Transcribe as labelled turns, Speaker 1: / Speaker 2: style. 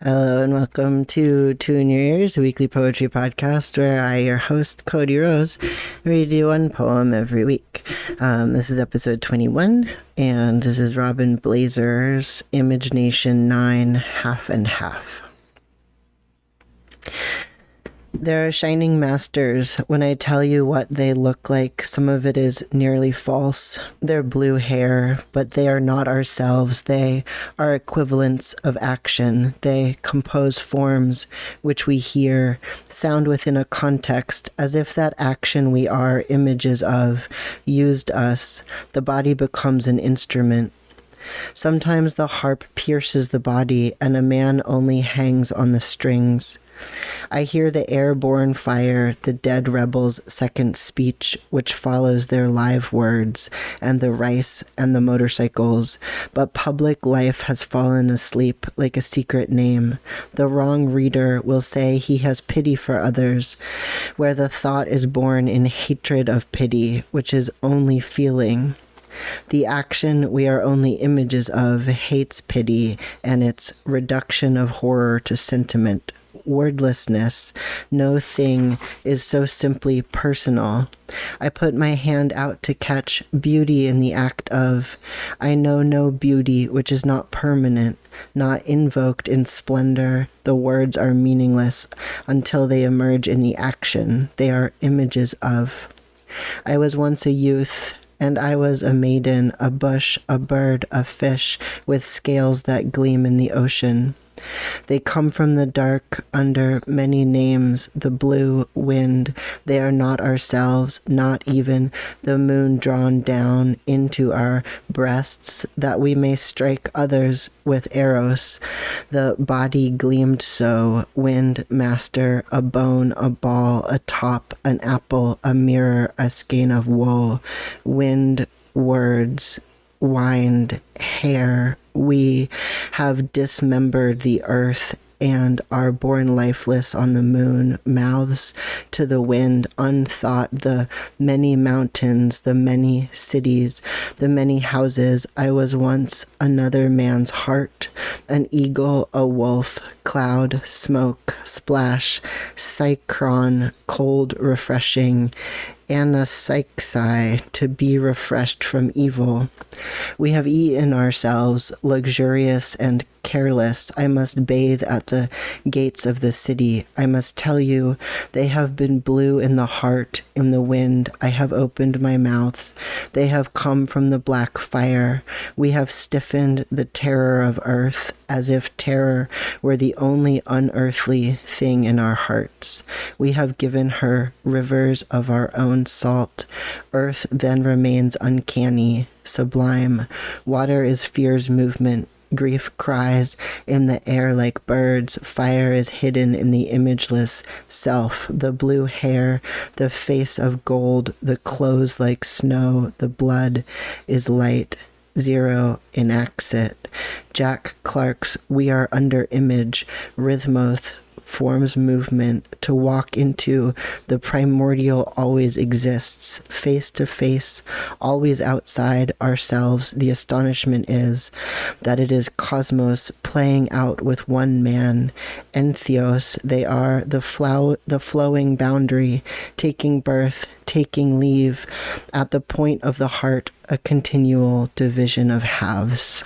Speaker 1: Hello and welcome to Tune Ya Ears, a weekly poetry podcast where I, your host, Cody Rose, read you one poem every week. Um, this is episode 21, and this is Robin Blaser's Imagination 9 Half and Half. There are shining masters. When I tell you what they look like, some of it is nearly false. They're blue hair, but they are not ourselves. They are equivalents of action. They compose forms which we hear, sound within a context, as if that action we are images of used us. The body becomes an instrument. Sometimes the harp pierces the body, and a man only hangs on the strings. I hear the airborne fire, the dead rebels' second speech, which follows their live words, and the rice and the motorcycles. But public life has fallen asleep like a secret name. The wrong reader will say he has pity for others, where the thought is born in hatred of pity, which is only feeling. The action we are only images of hates pity and its reduction of horror to sentiment wordlessness. No thing is so simply personal. I put my hand out to catch beauty in the act of. I know no beauty which is not permanent, not invoked in splendor. The words are meaningless until they emerge in the action. They are images of. I was once a youth, and I was a maiden, a bush, a bird, a fish, with scales that gleam in the ocean. They come from the dark under many names, the blue wind. They are not ourselves, not even the moon drawn down into our breasts, that we may strike others with arrows. The body gleamed so, wind master, a bone, a ball, a top, an apple, a mirror, a skein of wool, wind words, wind hair, we have dismembered the earth and are born lifeless on the moon, mouths to the wind, unthought, the many mountains, the many cities, the many houses. I was once another man's heart, an eagle, a wolf, cloud, smoke, splash, cyclone, cold, refreshing, anapsyxi, to be refreshed from evil. We have eaten ourselves, luxurious and careless. I must bathe at the gates of the city. I must tell you, they have been blue in the heart, in the wind. I have opened my mouth. They have come from the black fire. We have stiffened the terror of earth, as if terror were the only unearthly thing in our hearts. We have given her rivers of our own salt. Earth then remains uncanny, sublime. Water is fear's movement. Grief cries in the air like birds. Fire is hidden in the imageless self. The blue hair, the face of gold, the clothes like snow. The blood is light. Zero enacts it. Jack Clarke's We Are Under Image, Rhythmos forms movement to walk into the primordial always exists face to face always outside ourselves. The astonishment is that it is cosmos playing out with one man entheos. They are the flow the flowing boundary taking birth taking leave at the point of the heart a continual division of halves